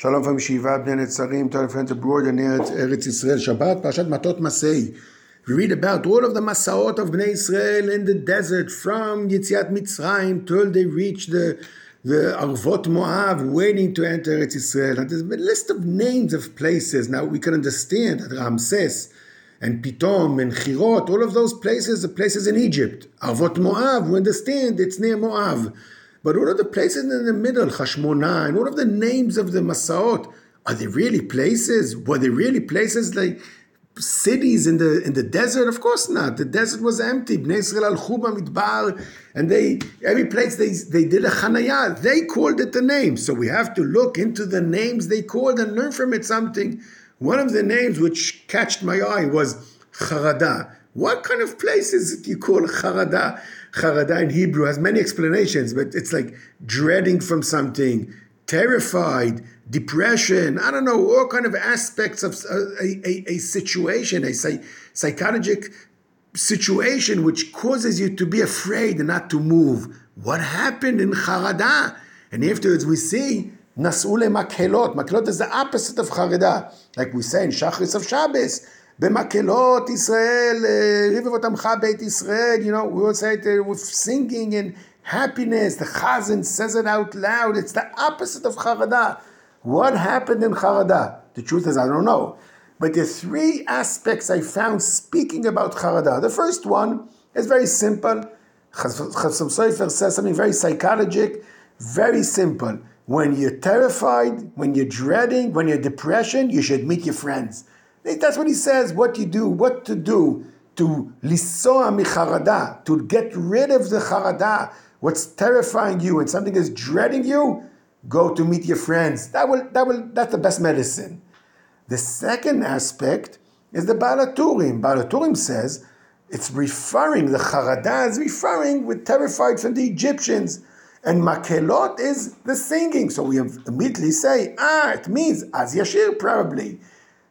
Shalom from Shiva, Bnei Netzarim, to our friends abroad Eretz, Eretz Yisrael, Shabbat, Parashat Matot Masei. We read about all of the Masaot of Bnei Israel in the desert from Yetziat Mitzrayim till they reach the the Arvot Moab, waiting to enter Eretz Yisrael. And there's a list of names of places. Now we can understand that Ramses and Pitom and Chirot, all of those places are places in Egypt. Arvot Moab, we understand it's near Moab. But all of the places in the middle, Hashmona, and all of the names of the Masaot, are they really places? Were they really places like cities in the in the desert? Of course not. The desert was empty. Bnei Israel al Midbar, and they every place they they did a Chanaya. They called it the name. So we have to look into the names they called and learn from it something. One of the names which catched my eye was Charada. What kind of places you call Charada? Charada in Hebrew has many explanations, but it's like dreading from something, terrified, depression. I don't know all kind of aspects of uh, a, a, a situation, a psychological situation which causes you to be afraid and not to move. What happened in Charada? And afterwards we see Nas'ule Makelot. Makelot is the opposite of Charada. Like we say in Shachris of Shabbos. Bemakelot Israel, eh, Beit Israel, you know, we would say it with singing and happiness. The Chazan says it out loud. It's the opposite of Charada. What happened in Charada? The truth is, I don't know. But the three aspects I found speaking about Charada. The first one is very simple. Chassam Sofer says something very psychologic, very simple. When you're terrified, when you're dreading, when you're depression, you should meet your friends. That's what he says, what you do, what to do to lisoa micharada, to get rid of the charada, what's terrifying you and something is dreading you, go to meet your friends. That will, that will, that's the best medicine. The second aspect is the Balaturim. Balaturim says it's referring, the charada is referring with terrified from the Egyptians. And makelot is the singing. So we immediately say, ah, it means az yashir probably.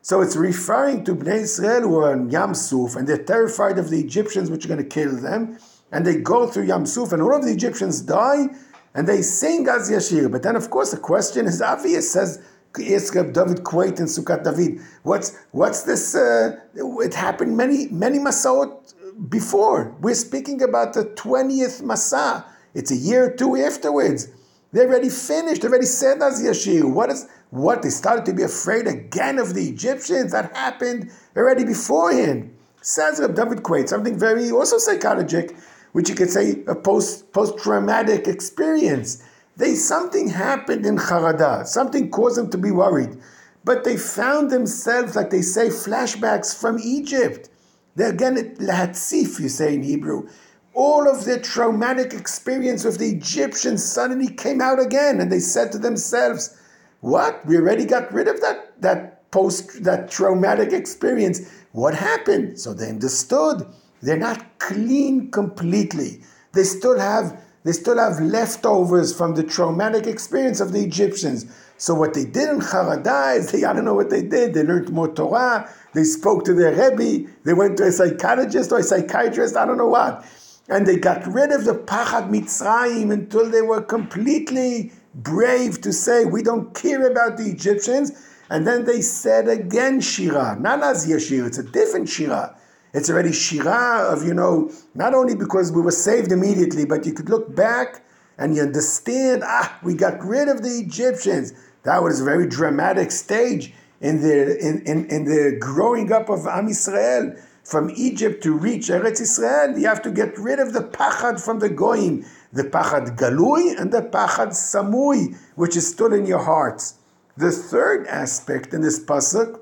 So it's referring to Bnei Israel who are in Yam Suf and they're terrified of the Egyptians which are going to kill them. And they go through Yam Suf and all of the Egyptians die and they sing Az Yashir. But then, of course, the question is obvious, says David Kviat in Sukkot David. What's, what's this? Uh, it happened many, many Masaot before. We're speaking about the 20th Masa. It's a year or two afterwards. They already finished, they already sent us Yashir. What is what? They started to be afraid again of the Egyptians. That happened already beforehand. Says Reb David Kviat, something very also psychologic, which you could say a post post traumatic experience. They something happened in Harada, something caused them to be worried, but they found themselves, like they say, flashbacks from Egypt. They again lahatzif, you say in Hebrew. All of their traumatic experience with the Egyptians suddenly came out again, and they said to themselves, what? We already got rid of that, that post, that traumatic experience. What happened? So they understood. They're not clean completely. They still have they still have leftovers from the traumatic experience of the Egyptians. So what they did in Harada is they, I don't know what they did. They learned more Torah. They spoke to their Rebbe. They went to a psychologist or a psychiatrist. I don't know what. And they got rid of the Pachad Mitzrayim until they were completely brave to say, we don't care about the Egyptians. And then they said again Shira, not Az Yashir, it's a different Shira. It's already Shira of, you know, not only because we were saved immediately, but you could look back and you understand, ah, we got rid of the Egyptians. That was a very dramatic stage in the, in, in, in the growing up of Am Israel. From Egypt to reach Eretz Israel, you have to get rid of the pachad from the goyim the pachad galui and the pachad samui, which is still in your hearts. The third aspect in this pasuk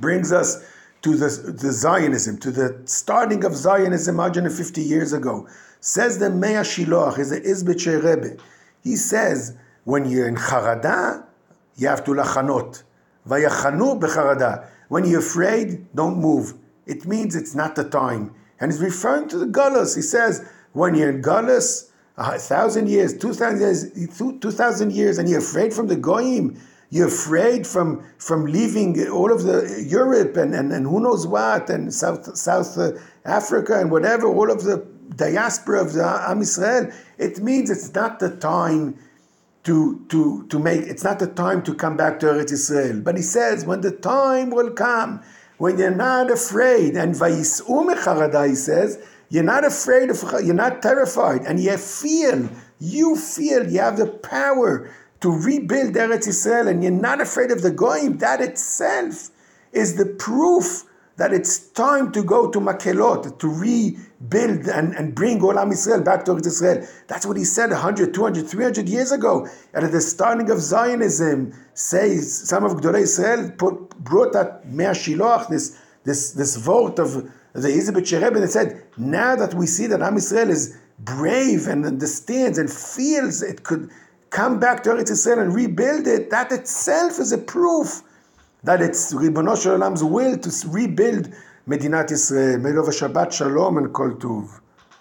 brings us to the, the Zionism, to the starting of Zionism 150 years ago. Says the Mei HaShiloach, is the Izbitche Rebbe. He says, when you're in Charada, you have to lachanot. Vayachanu becharada. When you're afraid, don't move. It means it's not the time. And he's referring to the Gullus. He says, when you're in Galus, a thousand years, two thousand years, two thousand years, and you're afraid from the goyim, you're afraid from from leaving all of the Europe and, and, and who knows what, and South South Africa and whatever, all of the diaspora of the Am Israel. It means it's not the time to, to, to make, it's not the time to come back to Eretz Israel. But he says, when the time will come, when you're not afraid, and Vayis'u mecharada, he says, you're not afraid of, you're not terrified, and you feel, you feel you have the power to rebuild Eretz Israel, and you're not afraid of the goyim. That itself is the proof that it's time to go to Makelot, to rebuild and, and bring Olam Israel back to Israel. That's what he said 100, 200, 300 years ago. And at the starting of Zionism, says some of Gdolei Israel put, brought that Mei HaShiloach, this, this, this vote of the Izabet Rebbe that said, now that we see that Am Israel is brave and understands and feels it could come back to Eretz Israel and rebuild it, that itself is a proof that it's Ribono Shel will to rebuild Medinat Israel. May Shabbat Shalom and Kol Tuv.